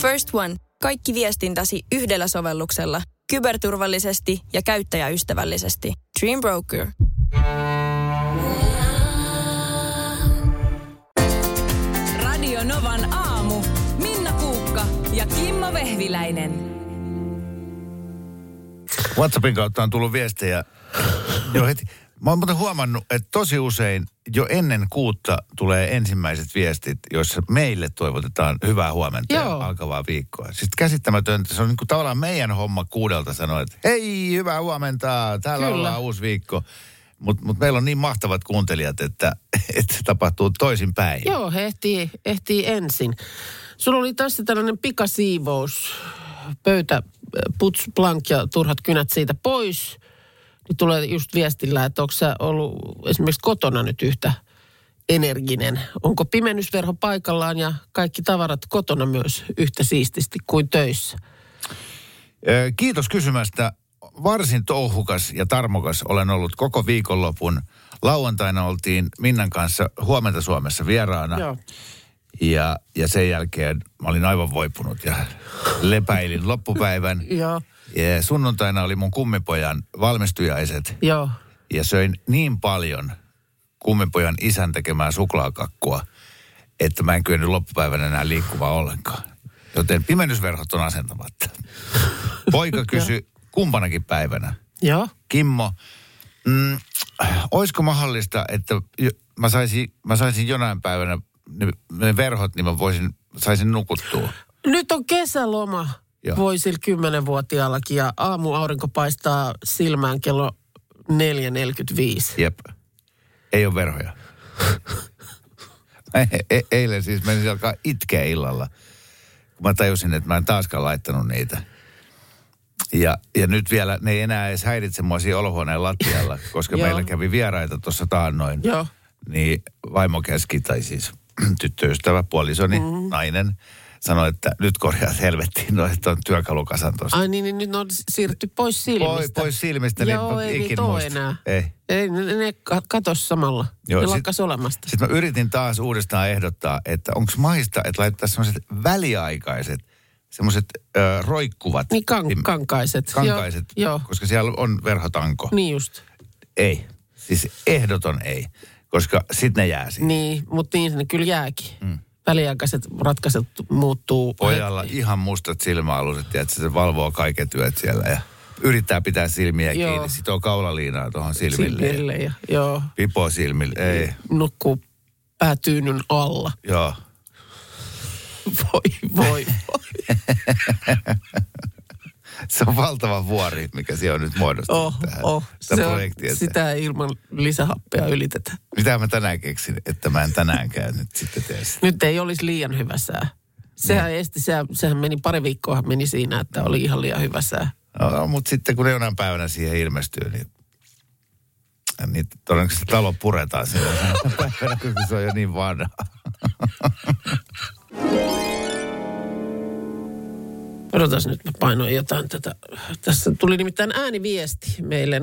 First One. Kaikki viestintäsi yhdellä sovelluksella. Kyberturvallisesti ja käyttäjäystävällisesti. Dream Broker. Radio Novan aamu. Minna Kuukka ja Kimmo Vehviläinen. WhatsAppin kautta on tullut viestejä jo heti. Mä oon muuten huomannut, että tosi usein jo ennen kuutta tulee ensimmäiset viestit, joissa meille toivotetaan hyvää huomenta ja Joo. alkavaa viikkoa. Sitten käsittämätöntä, se on niin kuin tavallaan meidän homma kuudelta sanoa, että hei, hyvää huomenta, täällä Kyllä. ollaan uusi viikko. Mutta mut meillä on niin mahtavat kuuntelijat, että, että se tapahtuu toisinpäin. Joo, he ehtii, ehtii ensin. Sulla oli tässä tällainen pikasiivous, pöytä, puts, plank ja turhat kynät siitä pois. Niin tulee just viestillä, että onko sä ollut esimerkiksi kotona nyt yhtä energinen. Onko pimennysverho paikallaan ja kaikki tavarat kotona myös yhtä siististi kuin töissä? Kiitos kysymästä. Varsin touhukas ja tarmokas olen ollut koko viikonlopun. Lauantaina oltiin Minnan kanssa huomenta Suomessa vieraana. Joo. Ja, ja sen jälkeen mä olin aivan voipunut ja lepäilin loppupäivän. Joo, Ja sunnuntaina oli mun kummipojan valmistujaiset joo. ja söin niin paljon kummipojan isän tekemää suklaakakkua, että mä en kyennyt loppupäivänä enää liikkumaan ollenkaan. Joten pimennysverhot on asentamatta. Poika kysyi kumpanakin päivänä. Joo. Kimmo, mm, olisiko mahdollista, että mä saisin, mä saisin jonain päivänä ne, ne verhot, niin mä voisin, saisin nukuttua. Nyt on kesäloma. Joo. Voi sillä kymmenenvuotiaallakin ja aamu aurinko paistaa silmään kello 4.45. Jep. Ei ole verhoja. E- e- eilen siis menin alkaa itkeä illalla, kun mä tajusin, että mä en taaskaan laittanut niitä. Ja, ja nyt vielä ne ei enää edes häiritse mua siinä olohuoneen lattialla, koska meillä kävi vieraita tuossa taannoin. Joo. Niin vaimo käski, tai siis tyttöystävä, puolisoni, mm-hmm. nainen, sanoi, että nyt korjaat helvettiin noin tuon työkalukasan tuosta. Ai niin, niin nyt on siirretty pois silmistä. Pois, pois silmistä, niin Joo, ei ikin muista. enää. Ei. Ei, ne, ne ka- katos samalla. Joo, ne sit- lakkas olemasta. Sitten mä yritin taas uudestaan ehdottaa, että onko mahista, että laitettaisiin semmoiset väliaikaiset, semmoiset ö, roikkuvat. Niin kan, tim- kankaiset. kankaiset, Joo, joo. koska siellä on verhotanko. Niin just. Ei. Siis ehdoton ei, koska sitten ne jää siihen. Niin, mutta niin ne kyllä jääkin. Mm. Väliaikaiset ratkaisut muuttuu. Pojalla ihan mustat silmäaluset, että se valvoo kaiken työt siellä ja yrittää pitää silmiä Joo. kiinni. Sitoo kaulaliinaa tuohon silmille. silmille ja joo, Pipo silmille, ei. nukkuu päätyynyn alla. Joo. Voi, voi, voi. Se on valtava vuori, mikä siellä on nyt muodostunut Oh, tähän. oh. Se on, sitä ei ilman lisähappea ylitetä. Mitä mä tänään keksin, että mä en tänäänkään nyt sitten tee sitä. Nyt ei olisi liian hyvä sää. Sehän Niin. esti, sehän, sehän meni pari viikkoa meni siinä, että oli ihan liian hyvä sää. No, mutta sitten kun jonain päivänä siihen ilmestyy, niin, niin todennäköisesti talo puretaan silloin päivänä, kun se on jo niin vanha. Odotas nyt, mä painoin jotain tätä. Tässä tuli nimittäin ääniviesti meille 0806000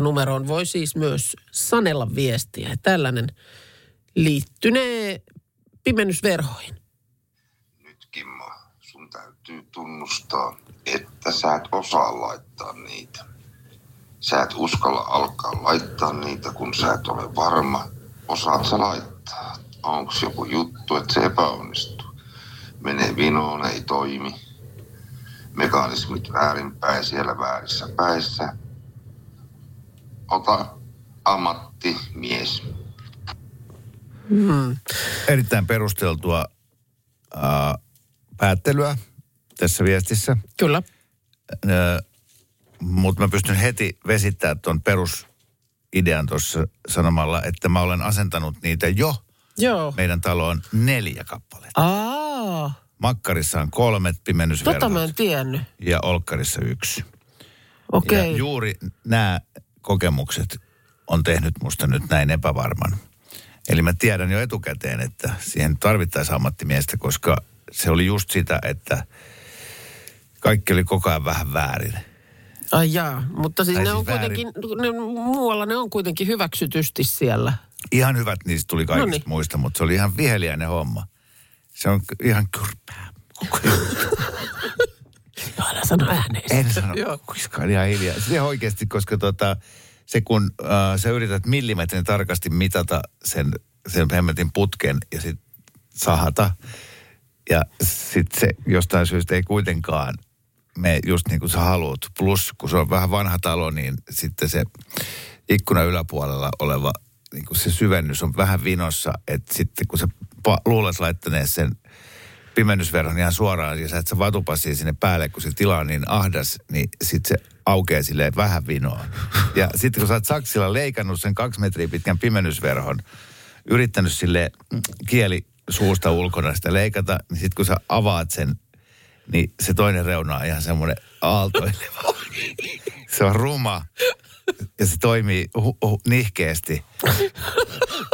numeroon. Voi siis myös sanella viestiä. Tällainen liittynee pimennysverhoihin. Nyt Kimmo, sun täytyy tunnustaa, että sä et osaa laittaa niitä. Sä et uskalla alkaa laittaa niitä, kun sä et ole varma. Osaat sä laittaa? Onks joku juttu, että se epäonnistuu? Menee vinoon, ei toimi. Mekanismit väärinpäin siellä väärissä päissä. Ota ammattimies. Erittäin perusteltua ää, päättelyä tässä viestissä. Kyllä. mutta mä pystyn heti vesittämään tuon perusidean tuossa sanomalla, että mä olen asentanut niitä jo Joo. meidän taloon neljä kappaletta. Aa, Makkarissa on kolmet tota pimennysverhot mä en tiennyt. ja olkkarissa yksi. Okei. Ja juuri nämä kokemukset on tehnyt musta nyt näin epävarman. Eli mä tiedän jo etukäteen, että siihen tarvittaisiin ammattimiestä, koska se oli just sitä, että kaikki oli koko ajan vähän väärin. Ai jaa, mutta siis Tai ne siis on kuitenkin, ne, muualla ne on kuitenkin hyväksytysti siellä. Ihan hyvät niistä tuli kaikista Noniin. muista, mutta se oli ihan viheliäinen homma. Se on ihan kyrpää. Joo, älä sano ääneen. En sano, Joo. kuiskaan ihan hiljaa. Se oikeasti, koska tota, se kun äh, sä yrität millimetrin tarkasti mitata sen, sen hemmetin putken ja sit sahata. Ja sit se jostain syystä ei kuitenkaan me just niin kuin sä haluat. Plus, kun se on vähän vanha talo, niin sitten se ikkuna yläpuolella oleva niin kuin se syvennys on vähän vinossa. Että sitten kun sä luulet laittaneet sen pimennysverhon ihan suoraan ja sä et sä vatupassia sinne päälle, kun se tila on niin ahdas, niin sit se aukeaa silleen vähän vinoa. Ja sitten kun sä oot saksilla leikannut sen kaksi metriä pitkän pimennysverhon, yrittänyt sille kieli suusta ulkona sitä leikata, niin sitten kun sä avaat sen, niin se toinen reuna on ihan semmoinen aaltoileva. Se on ruma ja se toimii hu- hu- nihkeästi.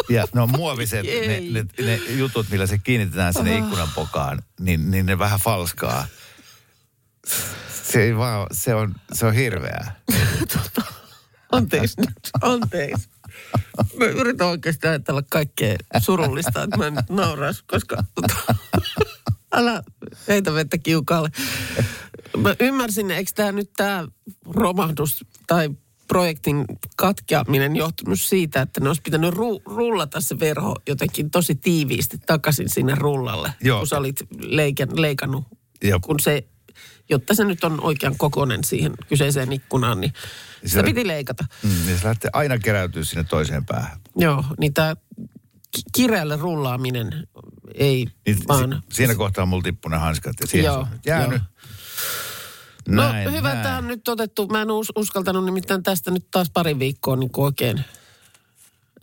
Ja ne on muoviset, ne, ne, ne jutut, millä se kiinnitetään sinne ikkunan pokaan, niin, niin ne vähän falskaa. Se, ei vaan, se, on, se on hirveää. Anteeksi nyt, anteeksi. Mä yritän oikeasti ajatella kaikkea surullista, että mä en nyt naurais, koska tota, älä heitä vettä kiukalle. Mä ymmärsin, eikö tämä nyt tämä romahdus tai projektin katkeaminen johtunut siitä, että ne olisi pitänyt ru- rullata se verho jotenkin tosi tiiviisti takaisin sinne rullalle, Joo. kun sä olit leiken, leikannut. Joo. Kun se, jotta se nyt on oikean kokoinen siihen kyseiseen ikkunaan, niin sitä Sillä- piti leikata. Mm, ja se lähtee aina keräytyy sinne toiseen päähän. Joo, niin tämä kireälle rullaaminen ei Niin, vaan... si- siinä kohtaa mulla tippunut hanskat ja siihen Joo, se on jäänyt. No Näin, hyvä, näin. tämä on nyt otettu. Mä en us- uskaltanut nimittäin tästä nyt taas pari viikkoa niin oikein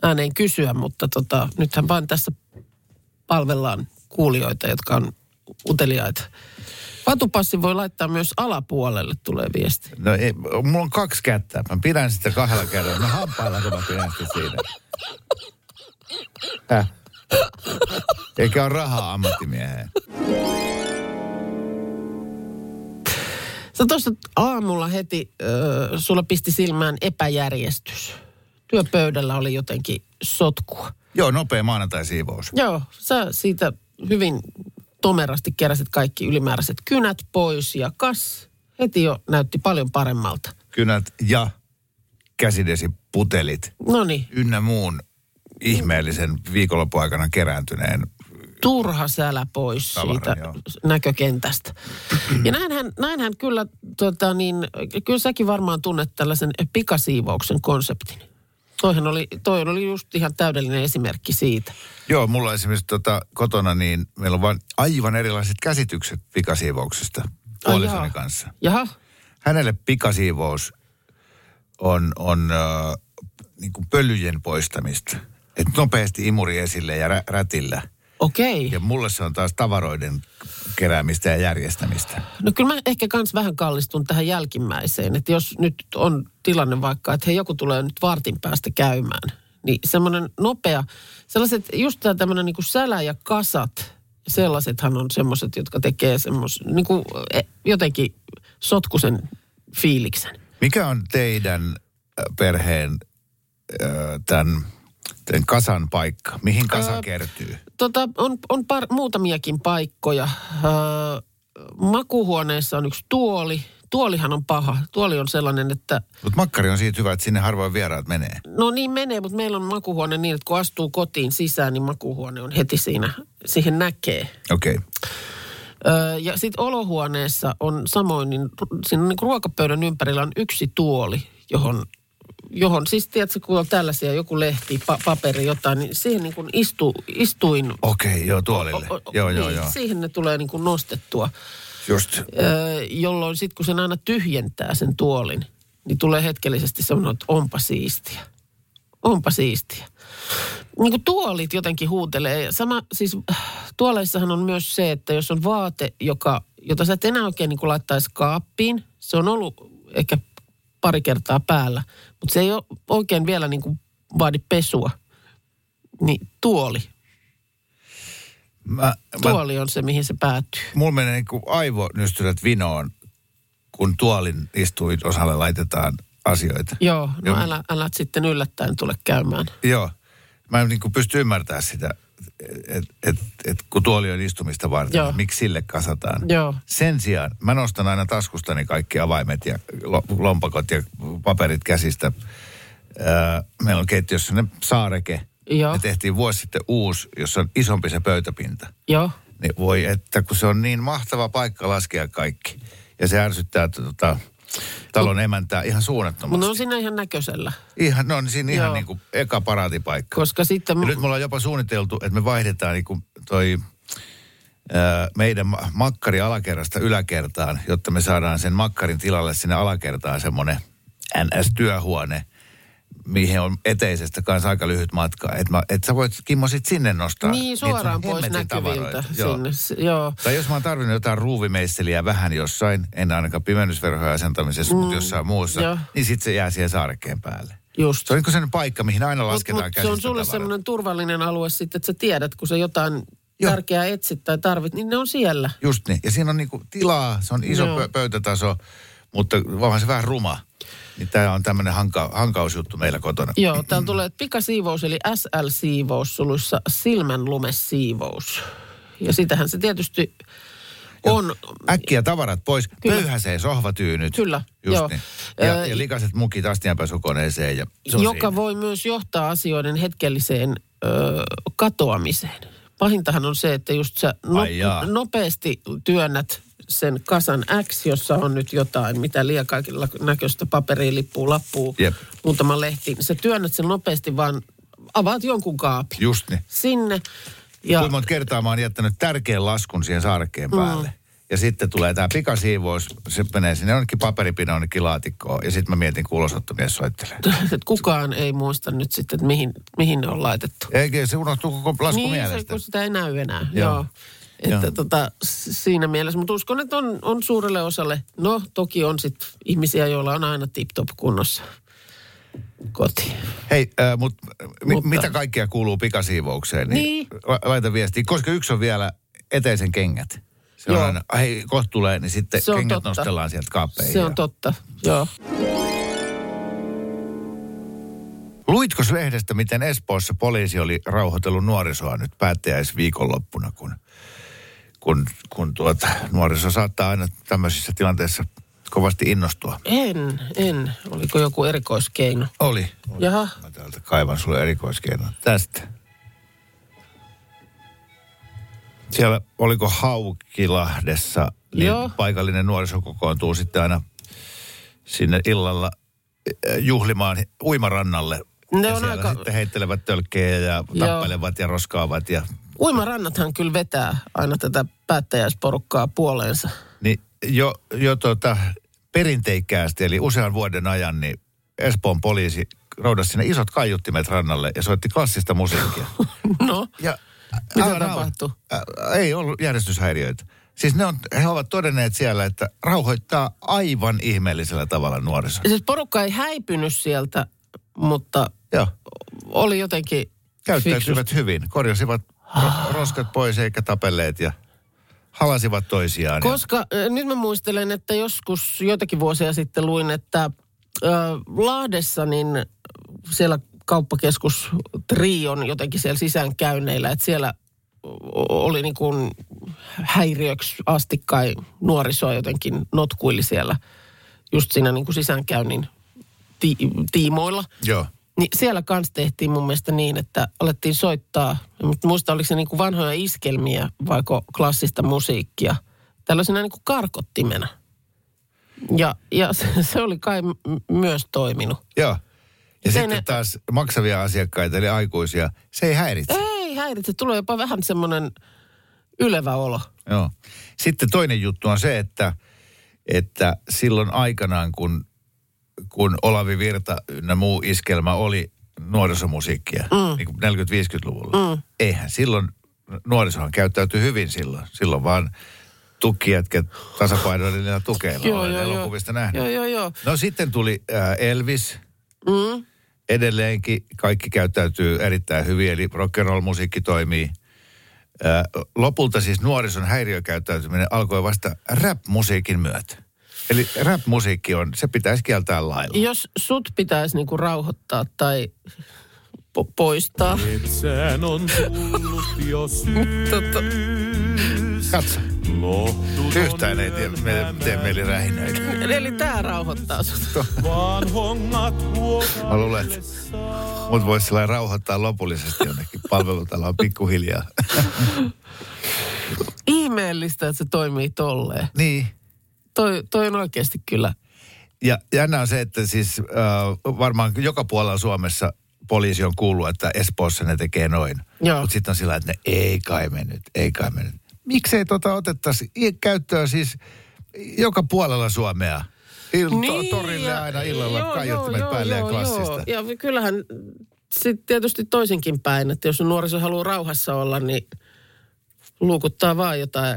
ääneen kysyä, mutta tota, nythän vain tässä palvellaan kuulijoita, jotka on uteliaita. Vatupassi voi laittaa myös alapuolelle, tulee viesti. No ei, mulla on kaksi kättä. Mä pidän sitä kahdella kädellä. Mä hampailla, kun mä pidän sitä siinä. Häh? Eikä ole rahaa ammattimieheen. Sä tuossa aamulla heti, äh, sulla pisti silmään epäjärjestys. Työpöydällä oli jotenkin sotkua. Joo, nopea maanantai-siivous. Joo, sä siitä hyvin tomerasti keräsit kaikki ylimääräiset kynät pois ja kas heti jo näytti paljon paremmalta. Kynät ja käsidesiputelit No niin, ynnä muun ihmeellisen viikonloppuaikana kerääntyneen. Turha sälä pois Tavaran, siitä joo. näkökentästä. Ja näinhän, näinhän kyllä, tota niin, kyllä säkin varmaan tunnet tällaisen pikasiivouksen konseptin. Toihan oli, toi oli just ihan täydellinen esimerkki siitä. Joo, mulla esimerkiksi tota, kotona niin meillä on vain aivan erilaiset käsitykset pikasiivouksesta puolisoni kanssa. Jaha, hänelle pikasiivous on, on äh, niin pölyjen poistamista. Et nopeasti imuri esille ja rä, rätillä. Okei. Ja mulle se on taas tavaroiden keräämistä ja järjestämistä. No kyllä mä ehkä kans vähän kallistun tähän jälkimmäiseen, että jos nyt on tilanne vaikka, että hei joku tulee nyt vartin päästä käymään, niin semmoinen nopea, sellaiset, just tämä tämmöinen niin sälä ja kasat, sellaisethan on semmoiset, jotka tekee semmos, niin kuin eh, jotenkin sotkusen fiiliksen. Mikä on teidän perheen tämän, tämän kasan paikka? Mihin kasa Öö, kertyy? Tota, on on par, muutamiakin paikkoja. Öö, makuhuoneessa on yksi tuoli. Tuolihan on paha. Tuoli on sellainen, että Mutta makkari on siitä hyvä, että sinne harvoin vieraat menee. No niin menee, mutta meillä on makuhuone niin, että kun astuu kotiin sisään, niin makuhuone on heti siinä. Siihen näkee. Okei. Okay. Öö, ja sitten olohuoneessa on samoin, niin siinä niin ruokapöydän ympärillä on yksi tuoli, johon, johon siis tiedätkö, kun on tällaisia, joku lehti, pa- paperi, jotain, niin siihen niin kuin istu, istuin. Okei, okay, joo, tuolille. o- o- joo, joo, niin, joo. Siihen ne tulee niin kuin nostettua. Just. Öö, jolloin sitten kun sen aina tyhjentää sen tuolin, niin tulee hetkellisesti semmoinen, että onpa siistiä. Onpa siistiä. Niin kuin tuolit jotenkin huutelee. Ja Sama, siis tuoleissahan on myös se, että jos on vaate, joka, jota sä et enää oikein niin kuin laittaisi kaappiin, se on ollut ehkä pari kertaa päällä, mutta se ei ole oikein vielä niin kuin vaadi pesua. Niin tuoli. Mä, mä, Tuoli on se, mihin se päätyy. mulla menee niin kuin aivonystyrät vinoon, kun tuolin istuin osalle laitetaan asioita. Joo, no Joo. älä, älä sitten yllättäen tule käymään. Joo. Mä en niin kuin pysty ymmärtämään sitä, et, et, et, kun tuoli on istumista varten, Joo. niin miksi sille kasataan. Joo. Sen sijaan mä nostan aina taskustani kaikki avaimet ja lo- lompakot ja paperit käsistä. Ää, meillä on keittiössä sellainen saareke. Joo. Me tehtiin vuosi sitten uusi, jossa on isompi se pöytäpinta. Joo. Niin voi, että kun se on niin mahtava paikka laskea kaikki. Ja se ärsyttää tota, talon emäntää ihan suunnattomasti. Mutta on siinä ihan näköisellä. Ihan, no on siinä ihan Joo. niin kuin eka paraatipaikka. Koska sitten... Ja nyt me ollaan jopa suunniteltu, että me vaihdetaan niin kuin toi meidän ma- makkari alakerrasta yläkertaan, jotta me saadaan sen makkarin tilalle sinne alakertaan semmoinen NS-työhuone, mihin on eteisestä kanssa aika lyhyt matka. Että et sä voit, Kimmo, sit sinne nostaa. Niin, suoraan pois hemmetin näkyviltä. Joo. sinne. Joo. Tai jos mä oon tarvinnut jotain ruuvimeisseliä vähän jossain, en ainakaan pimennysverhoja asentamisessa, mm, mutta jossain muussa, joo. niin sitten se jää siihen saarekkeen päälle. Just. Se on niin sellainen paikka, mihin aina Mut- lasketaan mut käsistä se on sulle semmoinen turvallinen alue sitten, että sä tiedät, kun sä jotain Joo. tärkeää etsit tai tarvit, niin ne on siellä. Just niin. Ja siinä on niinku tilaa, se on iso Joo. pö- pöytätaso, mutta onhan se vähän ruma. Niin tämä on tämmöinen hanka- hankausjuttu meillä kotona. Joo, täällä tulee pikasiivous eli SL-siivous suluissa silmänlumesiivous. Ja sitähän se tietysti on. Äkkiä tavarat pois, Kyllä. pöyhäsee sohvatyynyt. Kyllä, Just joo. niin. Ja, ja likaiset mukit astianpesukoneeseen ja se on joka siinä. voi myös johtaa asioiden hetkelliseen ö, katoamiseen. Pahintahan on se, että just sä no, nopeasti työnnät sen kasan X, jossa on nyt jotain, mitä liian kaikilla näköistä paperia, lippuu, lappuu, Jep. muutama lehti. Sä työnnät sen nopeasti vaan, avaat jonkun kaapin Just niin. sinne. Ja Kuinka monta kertaa mä oon jättänyt tärkeän laskun siihen saarekkeen päälle. Mm. Ja sitten tulee tämä pikasiivous, se menee sinne jonnekin paperipino jonnekin laatikkoon. Ja sitten mä mietin, kun ulosottomies soittelee. kukaan ei muista nyt sitten, että mihin, mihin ne on laitettu. Eikä se unohtuu koko lasku niin, se, mielestä. kun sitä ei näy enää. Joo. Joo. Että Joo. tota, siinä mielessä, mutta uskon, että on, on suurelle osalle, no toki on sitten ihmisiä, joilla on aina tip-top kunnossa koti. Hei, äh, mut, mi, Mutta- mitä kaikkea kuuluu pikasiivoukseen? Niin. la- Laita viestiä, koska yksi on vielä eteisen kengät. Se on Joo. aina, hei, kohta tulee, niin sitten Se on kengät totta. nostellaan sieltä kaappeihin. Se on ja- totta, joo. Luitko lehdestä, miten Espoossa poliisi oli rauhoitellut nuorisoa nyt päättäjäisviikonloppuna, kun, kun, kun tuota, nuoriso saattaa aina tämmöisissä tilanteissa kovasti innostua? En, en. Oliko joku erikoiskeino? Oli. oli. Jaha. Mä täältä kaivan sulle erikoiskeinon. Tästä. Siellä oliko Haukilahdessa, niin Joo. paikallinen nuoriso kokoontuu sitten aina sinne illalla juhlimaan uimarannalle. Ne ja on siellä aika- sitten heittelevät tölkkejä ja Joo. tappelevat ja roskaavat. Ja, Uimarannathan kyllä vetää aina tätä päättäjäisporukkaa puoleensa. niin jo, jo tota, perinteikkäästi, eli usean vuoden ajan, niin Espoon poliisi roudasi sinne isot kaiuttimet rannalle ja soitti klassista musiikkia. No, Ja, Mitä tapahtui? Ei ollut järjestyshäiriöitä. Siis ne on, he ovat todenneet siellä, että rauhoittaa aivan ihmeellisellä tavalla nuoriso. siis porukka ei häipynyt sieltä, mutta Joo, oli jotenkin käyttäytyivät fiksusti. hyvin. Korjasivat ro- roskat pois eikä tapelleet ja halasivat toisiaan. ja- Koska äh, nyt mä muistelen, että joskus joitakin vuosia sitten luin, että äh, Lahdessa niin siellä kauppakeskus Trion jotenkin siellä sisäänkäynneillä, että siellä oli niin kuin häiriöksi asti kai nuorisoa jotenkin notkuili siellä just siinä niin kuin sisäänkäynnin ti- tiimoilla. Joo. Niin siellä kanssa tehtiin mun mielestä niin, että alettiin soittaa, mutta muista oliko se niin kuin vanhoja iskelmiä vaiko klassista musiikkia, tällaisena niin kuin karkottimena. Ja, ja se, se oli kai m- myös toiminut. Joo. Ja Miten sitten ne- taas maksavia asiakkaita, eli aikuisia, se ei häiritse. Ei häiritse, tulee jopa vähän semmoinen ylevä olo. Joo. Sitten toinen juttu on se, että, että silloin aikanaan, kun, kun Olavi Virta ynnä muu iskelmä oli nuorisomusiikkia, mm. niin kuin 40-50-luvulla, mm. eihän silloin, nuorisohan käyttäytyi hyvin silloin. Silloin vaan tukkijätket tasapainoililla tukeilla, olen elokuvista nähnyt. Joo, joo, joo. No sitten tuli äh, Elvis, Mm. edelleenkin kaikki käyttäytyy erittäin hyvin, eli rock'n'roll-musiikki toimii. Ää, Lopulta siis nuorison häiriökäyttäytyminen alkoi vasta rap-musiikin myötä. Eli rap-musiikki on, se pitäisi kieltää lailla. Jos sut pitäisi niinku rauhoittaa tai po- poistaa. Metsään on tullut jo Totta. syys. Katso. Yhtään ei tee, me, tee meille rähinöitä. Eli tämä rauhoittaa sut. Vaan hongat Mä luulen, että mut voisi sillä rauhoittaa lopullisesti jonnekin. Palvelutalo on pikkuhiljaa. Ihmeellistä, että se toimii tolleen. niin. Toi, toi on oikeasti kyllä. Ja jännä on se, että siis äh, varmaan joka puolella Suomessa poliisi on kuullut, että Espoossa ne tekee noin. Mutta sitten on sillä, että ne ei kai mennyt, ei kai mennyt. Miksei tota otettaisi käyttöön siis joka puolella Suomea? Il- to- torille Niin, ja- aina illalla joo, kaiuttimet joo, päälle ja joo, klassista. joo. Ja kyllähän sitten tietysti toisinkin päin, että jos nuoriso haluaa rauhassa olla, niin luukuttaa vaan jotain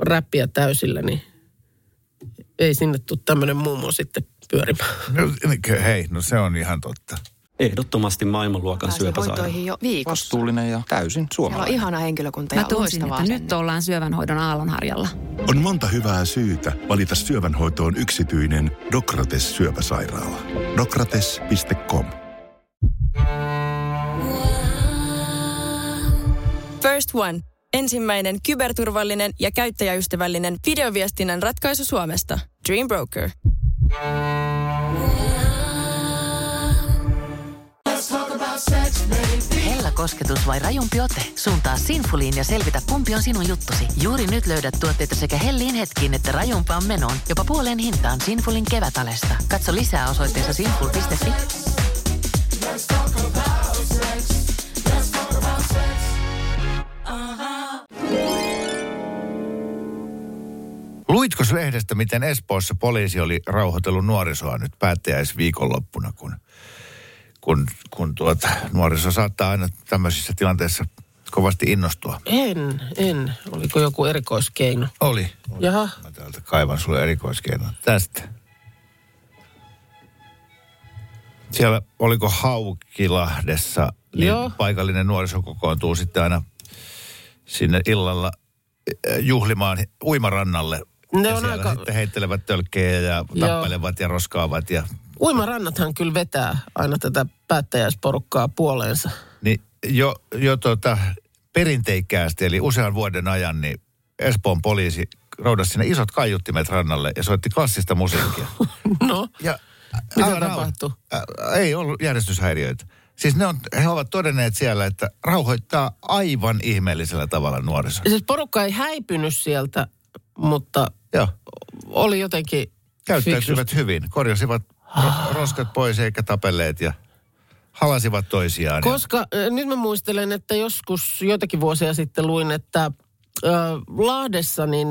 räppiä täysillä, niin ei sinne tule tämmöinen mummo sitten pyörimään. No, hei, no se on ihan totta. Ehdottomasti maailmanluokan syöpäsairaala. hoitoihin jo viikossa. Vastuullinen ja täysin Siellä on suomalainen. ihana henkilökunta Mä ja tunsin, loistava että asenne. nyt ollaan syövänhoidon aallonharjalla. On monta hyvää syytä valita syövänhoitoon yksityinen Dokrates syöpäsairaala. Dokrates.com First One. Ensimmäinen kyberturvallinen ja käyttäjäystävällinen videoviestinnän ratkaisu Suomesta. Dream Broker. Hella kosketus vai rajumpi ote? Suuntaa Sinfuliin ja selvitä, kumpi on sinun juttusi. Juuri nyt löydät tuotteita sekä hellin hetkiin että rajumpaan menoon. Jopa puoleen hintaan Sinfulin kevätalesta. Katso lisää osoitteessa sinful.fi. Luitko lehdestä, miten Espoossa poliisi oli rauhoitellut nuorisoa nyt päättäjäisviikonloppuna, kun, kun, kun tuota, nuoriso saattaa aina tämmöisissä tilanteissa kovasti innostua? En, en. Oliko joku erikoiskeino? Oli. Jaha. Mä täältä kaivan sulle erikoiskeinon. Tästä. Siellä oliko Haukilahdessa, niin Joo. paikallinen nuoriso kokoontuu sitten aina sinne illalla eh, juhlimaan uimarannalle. Ne ja on aika- sitten heittelevät tölkkejä ja Joo. tappelevat ja roskaavat. Ja, Uimarannathan kyllä vetää aina tätä päättäjäisporukkaa puoleensa. niin jo, jo tota, perinteikkäästi, eli usean vuoden ajan, niin Espoon poliisi roudasi sinne isot kaiuttimet rannalle ja soitti klassista musiikkia. No, Ja Mitä tapahtui? Ei ollut järjestyshäiriöitä. Siis ne on, he ovat todenneet siellä, että rauhoittaa aivan ihmeellisellä tavalla nuorisoa. siis porukka ei häipynyt sieltä, mutta Joo, oli jotenkin käyttäytyivät hyvin. Korjasivat ro- roskat pois eikä tapelleet ja halasivat toisiaan. ja- Koska äh, nyt mä muistelen, että joskus joitakin vuosia sitten luin, että äh, Lahdessa niin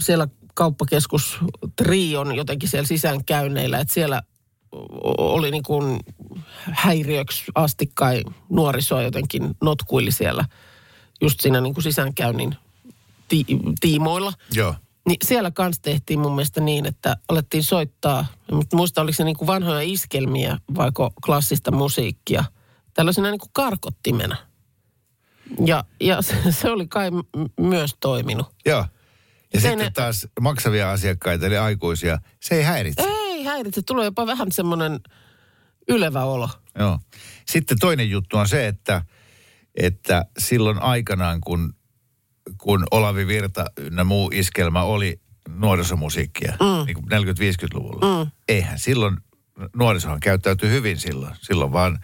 siellä kauppakeskus Trion jotenkin siellä sisäänkäynneillä, että siellä oli niin kuin häiriöksi asti kai nuorisoa jotenkin notkuili siellä just siinä niin kuin sisäänkäynnin ti- tiimoilla. Joo. Niin siellä kanssa tehtiin mun mielestä niin, että alettiin soittaa, nyt muista oliko se niin kuin vanhoja iskelmiä vaiko klassista musiikkia, tällaisena niin kuin karkottimena. Ja, ja se, se oli kai m- myös toiminut. Joo. Ja Se sitten ne- taas maksavia asiakkaita, eli aikuisia, se ei häiritse. Ei häiritse, tulee jopa vähän semmoinen ylevä olo. Joo. Sitten toinen juttu on se, että, että silloin aikanaan, kun, kun Olavi Virta ynnä muu iskelmä oli nuorisomusiikkia, mm. niin kuin 40-50-luvulla, mm. eihän silloin, nuorisohan käyttäytyi hyvin silloin. Silloin vaan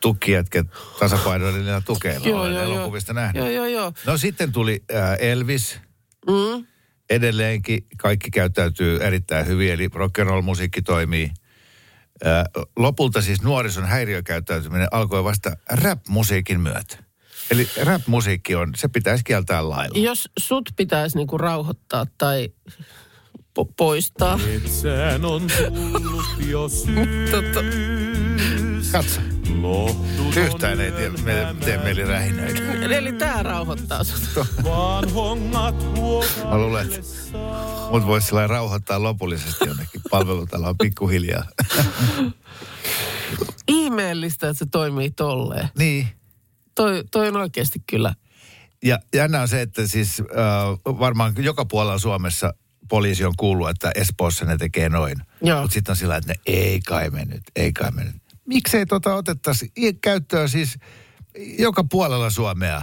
tukkijätket tasapainoilla tukeilla, Joo, olen joo, joo. elokuvista nähnyt. Joo, joo, joo. No sitten tuli äh, Elvis, Mm. edelleenkin kaikki käyttäytyy erittäin hyvin, eli rock'n'roll-musiikki toimii. Ää, Lopulta siis nuorison häiriökäyttäytyminen alkoi vasta rap-musiikin myötä. Eli rap-musiikki on, se pitäisi kieltää lailla. Jos sut pitäisi niinku rauhoittaa tai po- poistaa. Metsään on tullut jo Totta. syys. Katso, Lohduton yhtään ei tee, me, tee meille rähinöitä. Eli tää rauhoittaa sut. Vaan hongat Mä luulen, että mut voisi sillä rauhoittaa lopullisesti jonnekin. Palvelutalo on pikkuhiljaa. Ihmeellistä, että se toimii tolleen. niin. Toi, toi on oikeasti kyllä. Ja jännä on se, että siis äh, varmaan joka puolella Suomessa poliisi on kuullut, että Espoossa ne tekee noin. Mutta sitten on sillä, että ne ei kai mennyt, ei kai mennyt. miksei tota otettaisi käyttöön siis joka puolella Suomea.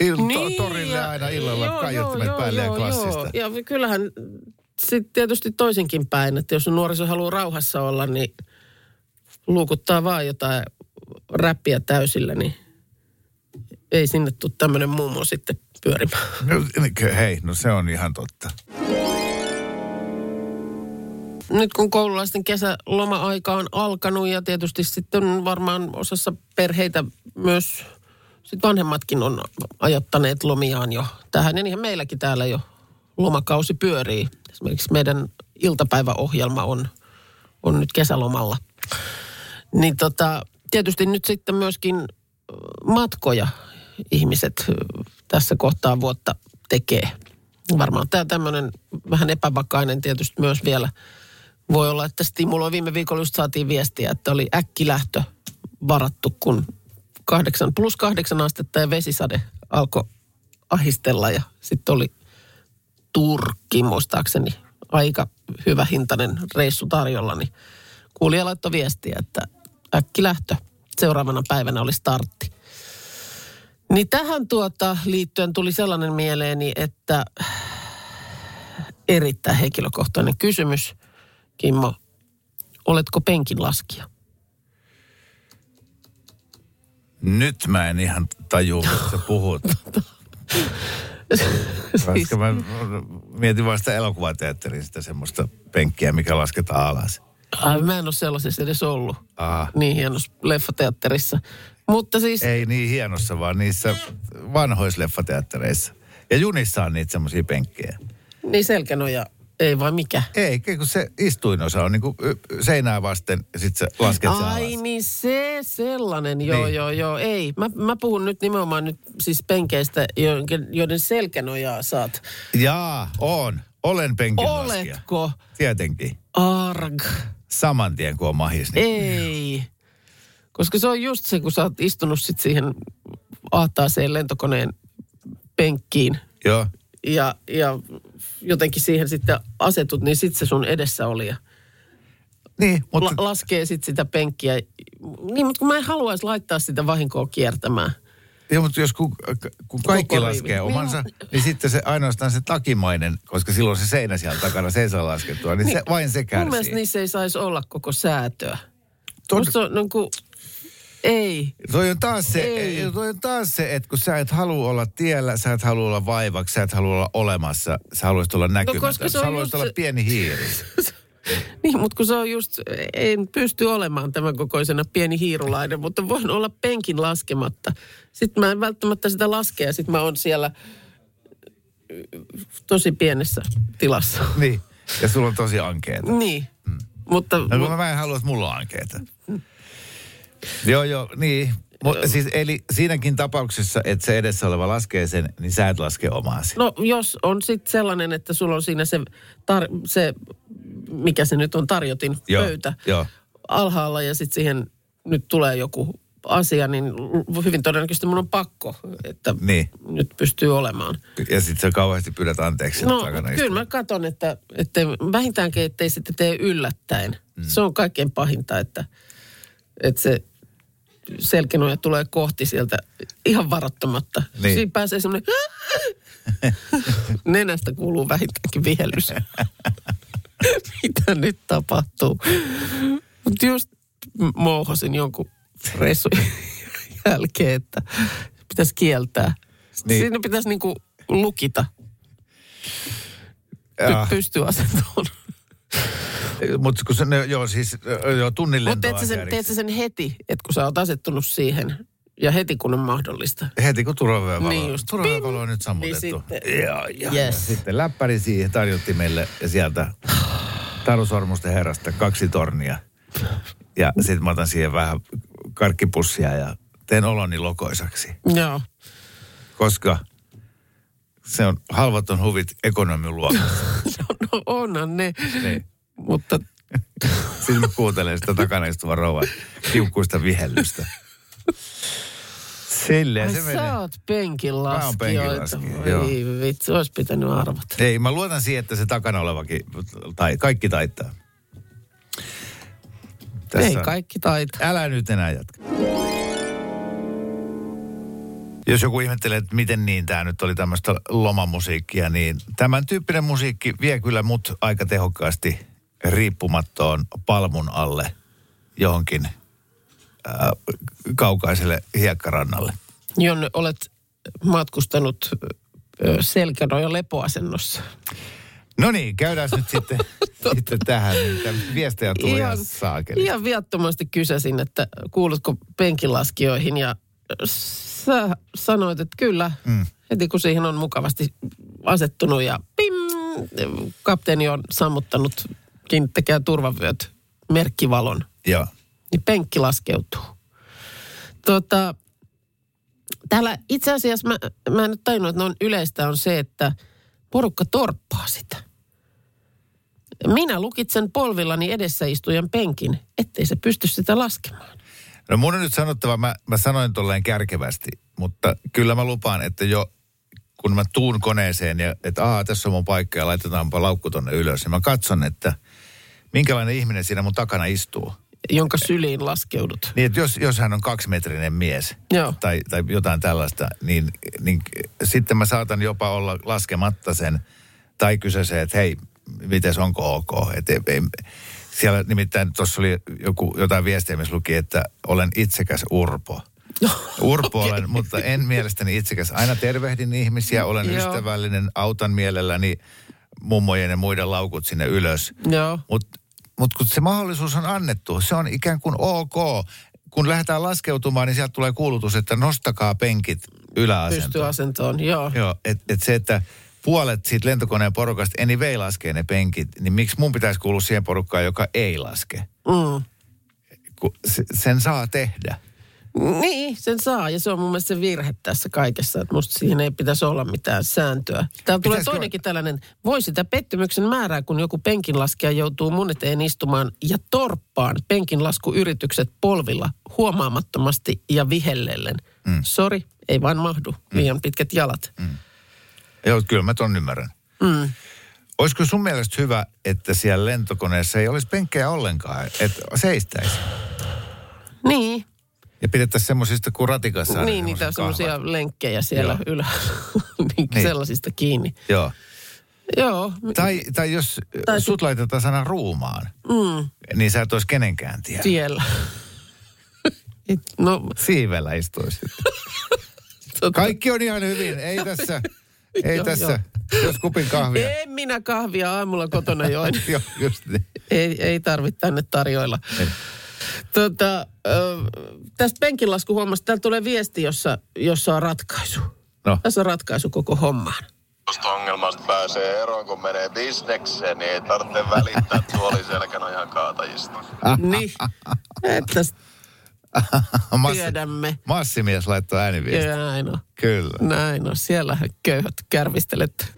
Il- niin, torille ja- aina illalla joo, kaiuttimet joo, päälle joo, ja klassista. Joo. Ja kyllähän sitten tietysti toisinkin päin, että jos nuoriso haluaa rauhassa olla, niin luukuttaa vaan jotain räppiä täysillä, niin ei sinne tule tämmöinen mummo sitten pyörimään. No, hei, no se on ihan totta. Nyt kun koululaisten kesäloma-aika on alkanut ja tietysti sitten varmaan osassa perheitä myös sit vanhemmatkin on ajottaneet lomiaan jo tähän. Ja niinhän meilläkin täällä jo lomakausi pyörii. Esimerkiksi meidän iltapäiväohjelma on, on nyt kesälomalla. Niin tota, tietysti nyt sitten myöskin matkoja ihmiset tässä kohtaa vuotta tekee. Varmaan tämä tämmöinen vähän epävakainen tietysti myös vielä voi olla, että stimuloi. Viime viikolla just saatiin viestiä, että oli äkkilähtö varattu, kun kahdeksan, plus kahdeksan astetta ja vesisade alkoi ahistella ja sitten oli Turkki muistaakseni aika hyvä hintainen reissu tarjolla, niin kuulija laittoi viestiä, että äkkilähtö seuraavana päivänä oli startti. Niin tähän tuota liittyen tuli sellainen mieleeni, että erittäin henkilökohtainen kysymys. Kimmo, oletko penkin laskija? Nyt mä en ihan tajua, mitä puhut. Koska mä mietin vaan sitä elokuvateatterista semmoista penkkiä, mikä lasketaan alas. Ai, mä en ole sellaisessa edes ollut. Ah. Niin hienossa leffateatterissa. Mutta siis, Ei niin hienossa, vaan niissä vanhoissa leffateattereissa. Ja junissa on niitä semmoisia penkkejä. niin selkänoja, ei vai mikä? Ei, kun se istuinosa on niinku y- seinää vasten ja sit sä lasket sen Ai alas. niin se sellainen, joo Niin. joo joo, ei. Mä, mä puhun nyt nimenomaan nyt siis penkeistä, joiden, joiden selkänojaa saat. Jaa, on. Olen penkin laskija. Oletko? Tietenkin. Arg. Saman tien kun on mahis. Niin. Ei. Koska se on just se, kun sä oot istunut sit siihen ahtaaseen lentokoneen penkkiin Joo. ja, ja jotenkin siihen sitten asetut, niin sitten se sun edessä oli ja Niin, mutta la- laskee sitten sitä penkkiä. Niin, mutta kun mä en haluaisi laittaa sitä vahinkoa kiertämään. Joo, mutta jos kun, kun kaikki Koko laskee omansa, niin sitten se ainoastaan se takimainen, koska silloin se seinä siellä takana, se ei saa laskettua, niin, se, vain se Mun mielestä kärsii. niissä ei saisi olla koko säätöä. Tod- Musta se on niin kuin, ei. Toi on, taas se, Ei. toi on taas se, että kun sä et halua olla tiellä, sä et halua olla vaivaksi, sä et halua olla olemassa, sä haluaisit olla näkymätön, koska se sä haluaisit olla se- pieni hiiri. Niin, mutta kun se on just, en pysty olemaan tämän kokoisena pieni hiirulainen, mutta voin olla penkin laskematta. Sitten mä en välttämättä sitä laske ja sitten mä oon siellä tosi pienessä tilassa. Niin, ja sulla on tosi ankeeta. Niin, mutta No, kun mä en halua, että mulla on ankeeta. joo, joo, niin. Mutta siis, eli siinäkin tapauksessa, että se edessä oleva laskee sen, niin sä et laske omaasi. no jos on sitten sellainen, että sulla on siinä se, tar- se mikä se nyt on, tarjotin Joo, pöytä joo. alhaalla ja sitten siihen nyt tulee joku asia, niin hyvin todennäköisesti mun on pakko, että Niin. nyt pystyy olemaan. Ja sitten sä kauheasti pyydät anteeksi. No kyllä mä katson, että, että vähintäänkin ettei sitten tee yllättäen. Mm. Se on kaikkein pahinta, että, että se selkänoja tulee kohti sieltä ihan varoittamatta. Niin. Siinä pääsee semmoinen, nenästä kuuluu vähintäänkin vihellys. Mitä nyt tapahtuu? Mutta just mouhosin jonkun reissun jälkeen, että pitäisi kieltää. Niin. Siinä pitäisi niinku lukita. Py- pystyasentoon. Mutta kun se, ne, joo, siis joo, tunnin Mutta teet sen, teet sen heti, että kun sä oot asettunut siihen ja heti kun on mahdollista. Heti kun turvavyövalo, Niin niin just. turvavyövalo on nyt sammutettu. Niin sitten- Joo, joo. Yes. Sitten läppäri siihen tarjottimelle ja sieltä Taru Sormusten herrasta kaksi tornia. Ja sitten mä otan siihen vähän karkkipussia ja teen oloni lokoisaksi. Joo. Koska se on halvaton huvit ekonomiluokassa. No, no onhan ne. Niin. Mutta Sitten mä kuuntelen sitä takana istuvan rouvan kiukkuista vihellystä. Silleen ai se menee. sä oot penkin Mä oon laskijoita. penkinlaskija, joo. Ei vitsi, olisi pitänyt arvata. Ei, mä luotan siihen, että se takana olevakin, tai kaikki taittaa. Ei on- kaikki taita. Älä nyt enää jatka. Jos joku ihmettelee, että miten niin tämä nyt oli tämmöistä lomamusiikkia, niin tämän tyyppinen musiikki vie kyllä mut aika tehokkaasti riippumattoon palmun alle johonkin ää, kaukaiselle hiekkarannalle. Jonne olet matkustanut ö, selkänoja lepoasennossa. No niin, käydään nyt sitten, sitten tähän. Niitä viestejä tulee ihan, saakeli. ihan viattomasti kysäsin, että kuulutko penkilaskijoihin ja sä sanoit, että kyllä. Mm. Heti kun siihen on mukavasti asettunut ja pim, kapteeni on sammuttanut kiinnittäkää turvavyöt merkkivalon, Joo. niin penkki laskeutuu. Tota, täällä itse asiassa mä, mä en nyt tajunnut, että on yleistä on se, että porukka torppaa sitä. Minä lukitsen polvillani edessä istujan penkin, ettei se pysty sitä laskemaan. No mun on nyt sanottava, mä, mä sanoin tolleen kärkevästi, mutta kyllä mä lupaan, että jo kun mä tuun koneeseen ja että aa, tässä on mun paikka ja laitetaanpa laukku tonne ylös, niin mä katson, että minkälainen ihminen siinä mun takana istuu. Jonka syliin laskeudut. Niin, että jos, jos hän on kaksimetrinen mies Joo. tai, tai jotain tällaista, niin, niin sitten mä saatan jopa olla laskematta sen tai kysyä se, että hei, mites onko ok? Et, ei, ei, siellä nimittäin tuossa oli joku, jotain viestiä, missä luki, että olen itsekäs urpo. Urpo olen, mutta en mielestäni itsekäs. Aina tervehdin ihmisiä, olen Joo. ystävällinen, autan mielelläni mummojen ja muiden laukut sinne ylös. Mutta mut kun se mahdollisuus on annettu, se on ikään kuin ok. Kun lähdetään laskeutumaan, niin sieltä tulee kuulutus, että nostakaa penkit yläasentoon. Pystyasentoon, joo. Joo, että et se, että puolet siitä lentokoneen porukasta anyway laskee ne penkit, niin miksi mun pitäisi kuulua siihen porukkaan, joka ei laske? Mm. Kun sen saa tehdä. Niin, sen saa. Ja se on mun mielestä se virhe tässä kaikessa, että musta siihen ei pitäisi olla mitään sääntöä. Täällä tulee Pitäisikö- toinenkin tällainen, voi sitä pettymyksen määrää, kun joku penkinlaskija joutuu mun eteen istumaan ja torppaan penkinlaskuyritykset polvilla huomaamattomasti ja vihellellen. Mm. Sori, ei vaan mahdu. Liian pitkät jalat. Mm. Joo, kyllä mä ton ymmärrän. Mm. Olisiko sun mielestä hyvä, että siellä lentokoneessa ei olisi penkkejä ollenkaan, että seistäisi? Niin, Ja pidettäisiin semmoisista kuin ratikassa. on niin niitä kahvat. semmoisia lenkkejä siellä Joo. ylä, niin, Niin. sellaisista kiinni. Joo. Joo, Tai, tai jos Tai sut laitetaan sana ruumaan, mm, niin sä et olisi kenenkään tiellä. Et, no, Siivellä istuisit. Kaikki on ihan hyvin, ei tässä, ei Joo, tässä. Jos kupin kahvia. En minä kahvia aamulla kotona join. Joo, just niin. ei, ei tarvitse tänne tarjoilla. Ei. Tota, ö, tästä penkinlasku huomasta, täältä tulee viesti, jossa, jossa on ratkaisu. No, Tässä on ratkaisu koko hommaan. Tuosta ongelmasta pääsee eroon, kun menee bisnekseen, niin ei tarvitse välittää tuoliselkänojan kaatajista. Niin, että Massi, tiedämme. massimies laittoi ääniviesti. Ja näin on. Kyllä. Näin on. Siellä köyhät kärvistelet.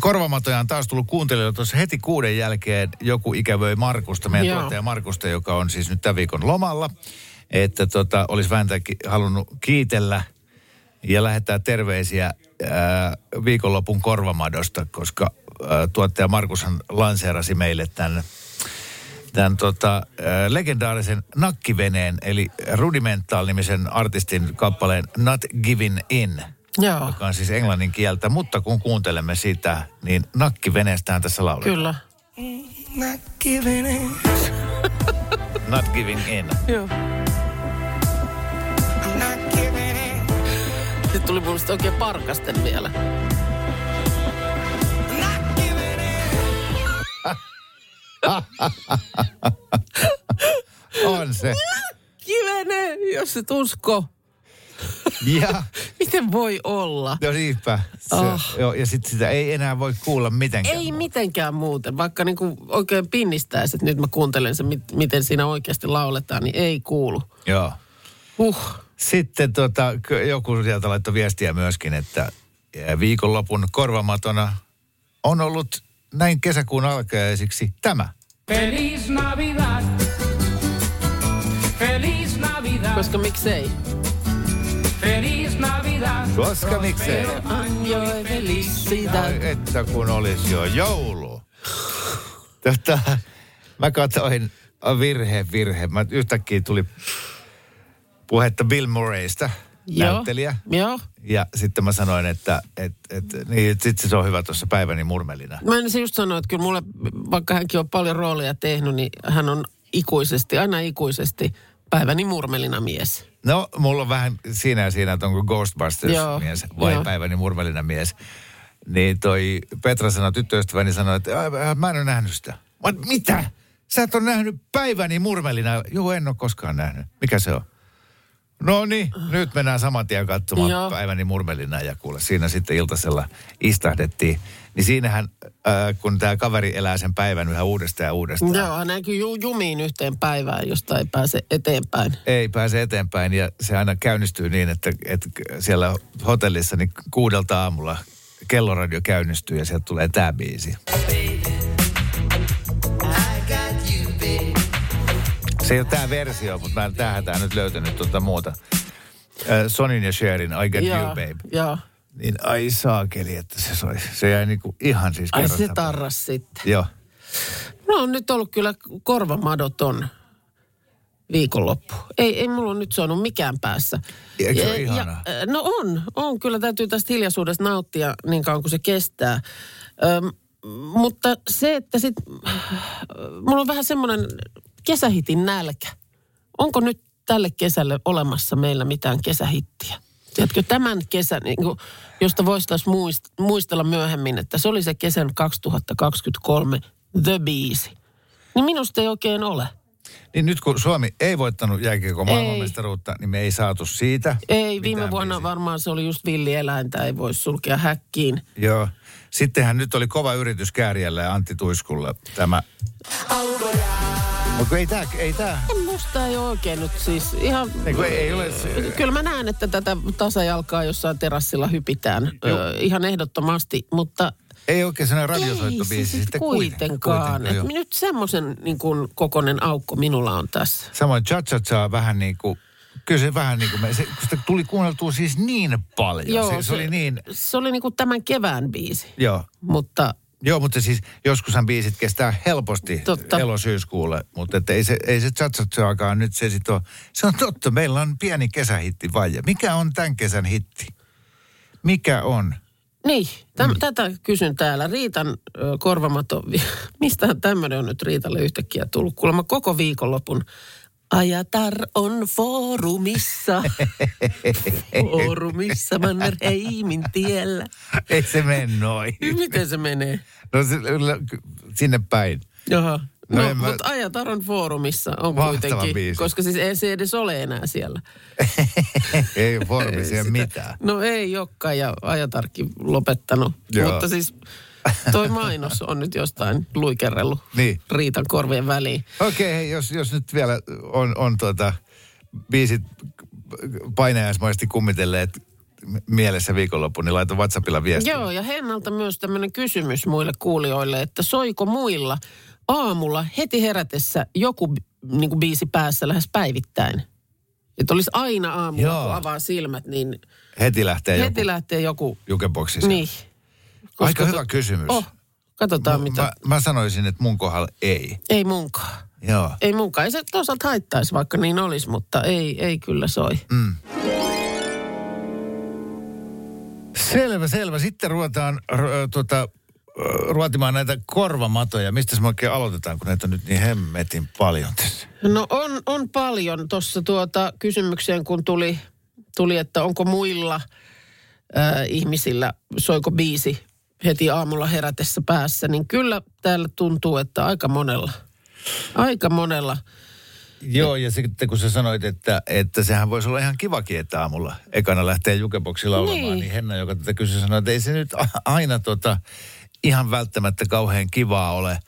Korvamatoja on taas tullut kuuntelijoille tuossa heti kuuden jälkeen. Joku ikävöi Markusta, meidän Joo. tuottaja Markusta, joka on siis nyt tämän viikon lomalla. Että tota, olisi vähintäänkin halunnut kiitellä ja lähettää terveisiä ää, viikonlopun korvamadosta, koska ää, tuottaja Markushan lanseerasi meille tämän, tämän tota, ää, legendaarisen nakkiveneen, eli Rudimental-nimisen artistin kappaleen Not Giving In Joo, joka on siis englannin kieltä, mutta kun kuuntelemme sitä, niin nakkiveneestään tässä lauletaan. kyllä. Not giving in. Joo. Sitten tuli mun oikein parkasten vielä. On se. Kivene, jos et usko. Ja, Miten voi olla? no niinpä. Se, Ah. joo, ja sitten sitä ei enää voi kuulla mitenkään. Ei mitenkään muuten. Vaikka niinku oikein pinnistäisi, että nyt mä kuuntelen se, mit, miten siinä oikeasti lauletaan, niin ei kuulu. Joo. Huh. Sitten tota, joku sieltä laittoi viestiä myöskin, että eh, viikonlopun korvamatona on ollut näin kesäkuun alkajaisiksi tämä. Feliz Navidad. Feliz Navidad. Koska miksei? Feliz Navidad. Koska miksei? Anjoi felicidad. Ai, että kun olisi jo joulu. Tätä, mä katsoin virhe, virhe. Mä yhtäkkiä tuli puhetta Bill Murraysta. Näyttelijä. Joo. Ja sitten mä sanoin, että et, et, niin, sitten se on hyvä tuossa päiväni murmelina. Mä en se just sanoa, että kyllä mulle, vaikka hänkin on paljon roolia tehnyt, niin hän on ikuisesti, aina ikuisesti päiväni murmelina mies. No, mulla on vähän siinä ja siinä, että onko Ghostbusters Joo, mies vai joo. päiväni murmelina mies. Niin toi Petra sanoi, tyttöystäväni sanoi, että "Ää, ää, mä en ole nähnyt sitä. Mä, mitä? Sä et ole nähnyt päiväni murmelina. Joo, en ole koskaan nähnyt. Mikä se on? No niin, nyt mennään saman tien katsomaan Joo. päiväni murmelina ja kuule, siinä sitten iltasella istahdettiin. Niin siinähän, äh, kun tämä kaveri elää sen päivän yhä uudestaan ja uudestaan. Joo, hän näkyy ju, jumiin yhteen päivään, josta ei pääse eteenpäin. ei pääse eteenpäin ja se aina käynnistyy niin, että, että siellä hotellissa niin kuudelta aamulla kelloradio käynnistyy ja sieltä tulee tämä biisi. Se ei ole tämä versio, mutta mä tämähän tää nyt löytänyt tuota muuta. Äh, Sonin ja Sherin I Got You Babe. Joo. Niin ai saakeli, että se soi. Se jäi niinku ihan siis Ai se tarras sitten. Joo. No on nyt ollut kyllä korvamadoton viikonloppu. Ei, ei mulla nyt saanut mikään päässä. Eikö se ole ihanaa? ja, no on, on. Kyllä täytyy tästä hiljaisuudesta nauttia niin kauan kuin se kestää. Öm, mutta se, että sit, mulla on vähän semmoinen kesähitin nälkä. Onko nyt tälle kesälle olemassa meillä mitään kesähittiä? Tiedätkö, tämän kesän, niin kuin, josta voisi taas muist- muistella myöhemmin, että se oli se kesän 2023 The Biisi. Niin minusta ei oikein ole. Niin nyt kun Suomi ei voittanut jääkiekon maailmanmestaruutta, niin me ei saatu siitä. Ei, viime vuonna biisiä. varmaan se oli just villieläintä, ei voi sulkea häkkiin. Joo. Sittenhän nyt oli kova yritys Kääriällä ja Antti Tuiskulla tämä. Mutta ei tää, ei tää. Musta ei oikein nyt siis ihan... Ei, ei, ei ole se, Kyllä mä näen, että tätä tasajalkaa jossain terassilla hypitään ö, ihan ehdottomasti, mutta ei oikein sellainen ei se radiosoittobiisi sit sitten kuitenkaan. kuitenkaan, joo. Et nyt semmoisen niin kuin kokonen aukko minulla on tässä. Samoin cha cha vähän niin kuin, kyllä se vähän niin kuin, me, se, sitä tuli kuunneltua siis niin paljon. se, se, oli niin, Se oli niin kuin tämän kevään biisi, joo. mutta Joo, mutta siis joskushan biisit kestää helposti Totta. elosyyskuulle, mutta että ei se, ei se chatsatsoakaan nyt se sit ole. Se on totta, meillä on pieni kesähitti vaje. Mikä on tämän kesän hitti? Mikä on? Niin, täm, mm. tätä kysyn täällä. Riitan ö, korvamaton, mistähän tämmöinen on nyt Riitalle yhtäkkiä tullut? Kuulemma koko viikonlopun. Ajatar on foorumissa, foorumissa Mannerheimin tiellä. Ei se mene noin. Miten se menee? No se, sinne päin. Jaha. No No, mä- mutta Ajatar on foorumissa on Mahtava kuitenkin, biisi. koska siis ei se edes ole enää siellä. ei Sitä- mitään. No ei olekaan ja Ajatarkin lopettanut. Joo. Mutta siis toi mainos on nyt jostain luikerellut Niin. Riitan korvien väliin. Okei, hei, jos, jos nyt vielä on, on tuota, biisit painajaismaisesti kummitelleet mielessä viikonloppu, niin laita WhatsAppilla viestiä. Joo, ja Hennalta myös tämmöinen kysymys muille kuulijoille, että soiko muilla aamulla heti herätessä joku niin kuin biisi päässä lähes päivittäin? Että olisi aina aamulla, Joo. kun avaa silmät, niin Heti lähtee heti joku lähtee joku. jukeboksi Niin. Aika to- hyvä kysymys. Oh, katsotaan mä, mitä. Mä, mä sanoisin, että mun kohdalla ei. Ei munkaan. Joo. Ei munkaan. Ei se toisaalta haittaisi, vaikka niin olisi, mutta ei, ei kyllä soi. Mm. Selvä, selvä. Sitten ruvetaan r- ö, ruotimaan näitä korvamatoja. Mistä me oikein aloitetaan, kun näitä on nyt niin hemmetin paljon tässä? No on, on paljon tuossa tuota kysymykseen, kun tuli, tuli että onko muilla ää, ihmisillä, soiko biisi heti aamulla herätessä päässä, niin kyllä täällä tuntuu, että aika monella. Aika monella. Joo, ja sitten kun sä sanoit, että, että sehän voisi olla ihan kivakin, että aamulla ekana lähtee jukeboksilla laulamaan, Niin. niin. Henna, joka tätä kysyi, sanoi, että ei se nyt aina tota, ihan välttämättä kauhean kivaa ole,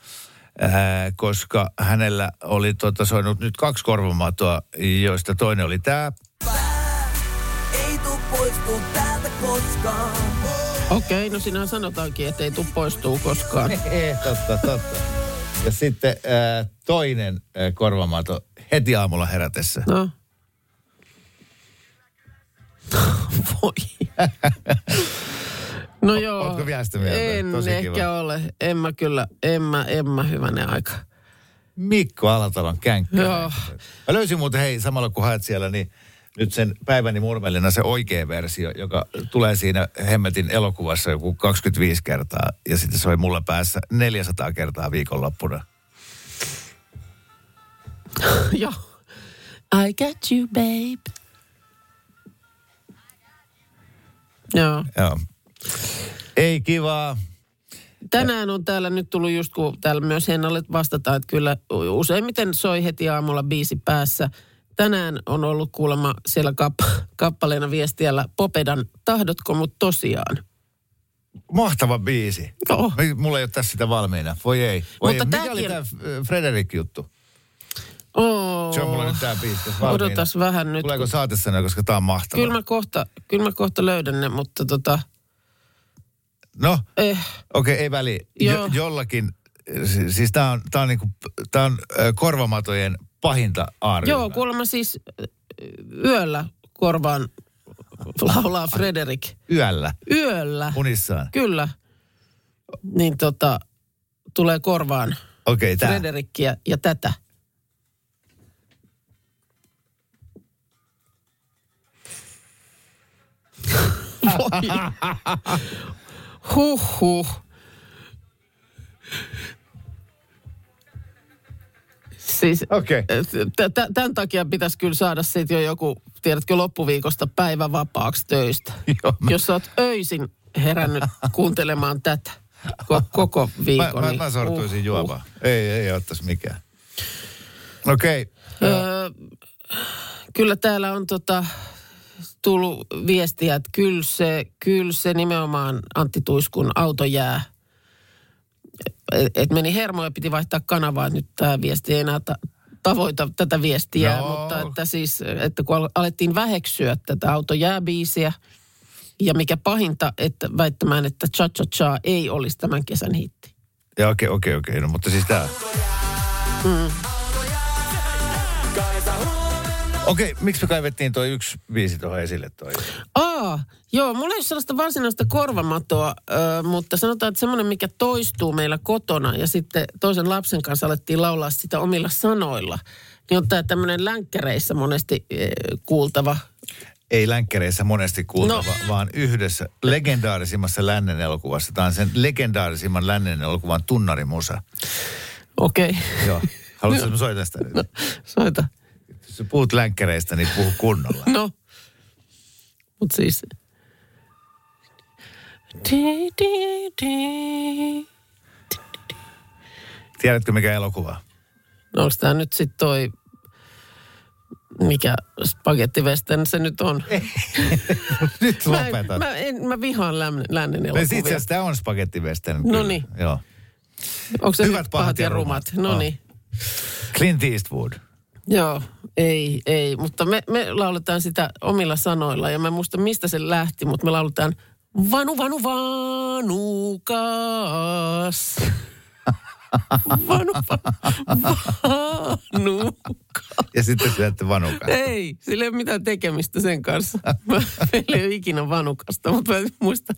ää, koska hänellä oli tota, soinut nyt kaksi korvamatoa, joista toinen oli tämä. Ei tuu poistuu täältä koskaan. Okei, no sinähän sanotaankin, että ei tule poistuu koskaan. totta, totta. Ja sitten ää, toinen ää, korvamato heti aamulla herätessä. No. Voi. No joo. Ootko vielä sitä mieltä? En Tosi ehkä kiva. ole. En mä kyllä, en mä, en mä hyvänen aika. Mikko Alatalon känkkä. Joo. Mä löysin muuten, hei, samalla kun haet siellä, niin nyt sen päiväni murmelina se oikea versio, joka tulee siinä Hemmetin elokuvassa joku 25 kertaa. Ja sitten se oli mulla päässä 400 kertaa viikonloppuna. Joo. I got you, babe. Joo. Joo. Ei kivaa. Tänään on täällä nyt tullut just, kun täällä myös Hennalle vastataan, että kyllä useimmiten soi heti aamulla biisi päässä. Tänään on ollut kuulemma siellä kapp- kappaleena viestiällä Popedan Tahdotko mut tosiaan? Mahtava biisi. Mi- Mulla ei ole tässä sitä valmiina. Voi ei. Voi Mutta ei. Mikä oli tämä Frederik-juttu? Oh. Se on mulla nyt tämä biisi valmiina. Odotas vähän nyt. Tuleeko saatesana, koska tämä on mahtava. Kyllä mä kohta, kyllä mä kohta löydän ne, mutta tota, No, eh, okei, ei väli. Jo, jollakin, si- siis tämä on, tää on, niinku, tää on korvamatojen pahinta aarilla. joo, kuulemma siis yöllä korvaan laulaa Frederik. Yöllä, Yöllä, unissaan. kyllä. Niin tota, tulee korvaan tämä. Frederikkiä ja tätä. Voi. Huhhuh. Siis Okei. t- t- tämän takia pitäisi kyllä saada siitä jo joku, tiedätkö, loppuviikosta päivä vapaaksi töistä. Joo, mä- Jos sä oot öisin herännyt kuuntelemaan tätä ko- koko viikon. Mä, mä, niin mä sortuisin uh, juomaan. Ei, ei ottaisi mikään. Okei. Öö, kyllä täällä on tota, tullut viestiä, että kyllä se, kyllä se nimenomaan Antti Tuiskun auto jää. Et, meni hermo ja piti vaihtaa kanavaa, että nyt tämä viesti ei enää ta- tavoita tätä viestiä. Joo. Mutta että siis, että kun al- alettiin väheksyä tätä auto jää biisiä, ja mikä pahinta, että väittämään, että Cha Cha Cha ei olisi tämän kesän hitti. Ja okei, okei, okei. No, mutta siis tää. Mm. Okei, miksi me kaivettiin toi yksi biisi tuohon esille toi? Aa, joo, mulla ei ole sellaista varsinaista korvamatoa, ö, mutta sanotaan, että semmoinen, mikä toistuu meillä kotona ja sitten toisen lapsen kanssa alettiin laulaa sitä omilla sanoilla, niin on tämä tämmöinen länkkäreissä monesti ö, kuultava. Ei länkkäreissä monesti kuultava, No. vaan yhdessä legendaarisimmassa lännen elokuvassa. Tämä on sen legendaarisimman lännen elokuvan tunnarimusa. Okei, okay. Joo. Haluatko, että mä soitan sitä nyt? soita. Jos sä puhut länkkäreistä, niin puhu kunnolla. No, mutta siis... Tiedätkö mikä elokuva? No onko tämä nyt sitten toi, mikä spagettivestern se nyt on? Nyt Mä, en- lopetat. mä, en, mä vihaan lännen, lännen No, elokuvia. itse asiassa tämä on spagetti western. No niin. Joo. Onko se Hyvät, hyvät, pahat ja rumat? No On. niin. Clint Eastwood. Joo, ei, ei. Mutta me, me lauletaan sitä omilla sanoilla ja mä en muista mistä se lähti, mutta me lauletaan Vanu, vanu, vanukas. Vanu, vanu, vanukas. Ja sitten syötte vanukan. Ei, sillä ei ole mitään tekemistä sen kanssa. Mä, meillä ei ole ikinä vanukasta, mutta mä en muista,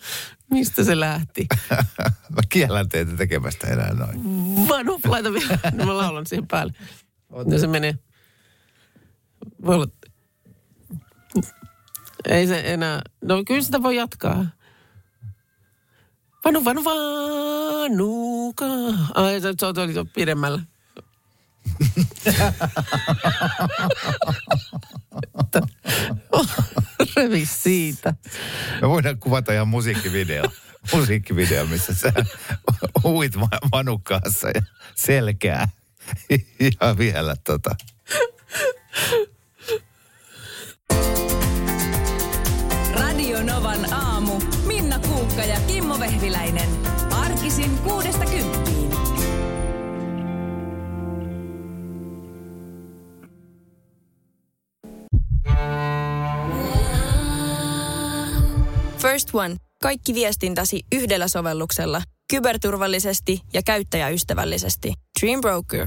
mistä se lähti. Mä kiellän teitä tekemästä enää noin. Vanu, laita vielä. No mä laulan siihen päälle. Ja se menee. Voi olla. Ei se enää. No kyllä sitä voi jatkaa. Vanu, vanu, vanuka. Ai se, se oli pidemmällä. Revi siitä. Me voidaan kuvata ihan musiikkivideo. Musiikkivideo, missä sä uit va- vanukkaassa ja selkää. Ja vielä tota. Radio Novan aamu. Minna Kuukka ja Kimmo Vehviläinen. Arkisin kuudesta kymppiin. First One. Kaikki viestintäsi yhdellä sovelluksella. Kyberturvallisesti ja käyttäjäystävällisesti. Dream Broker.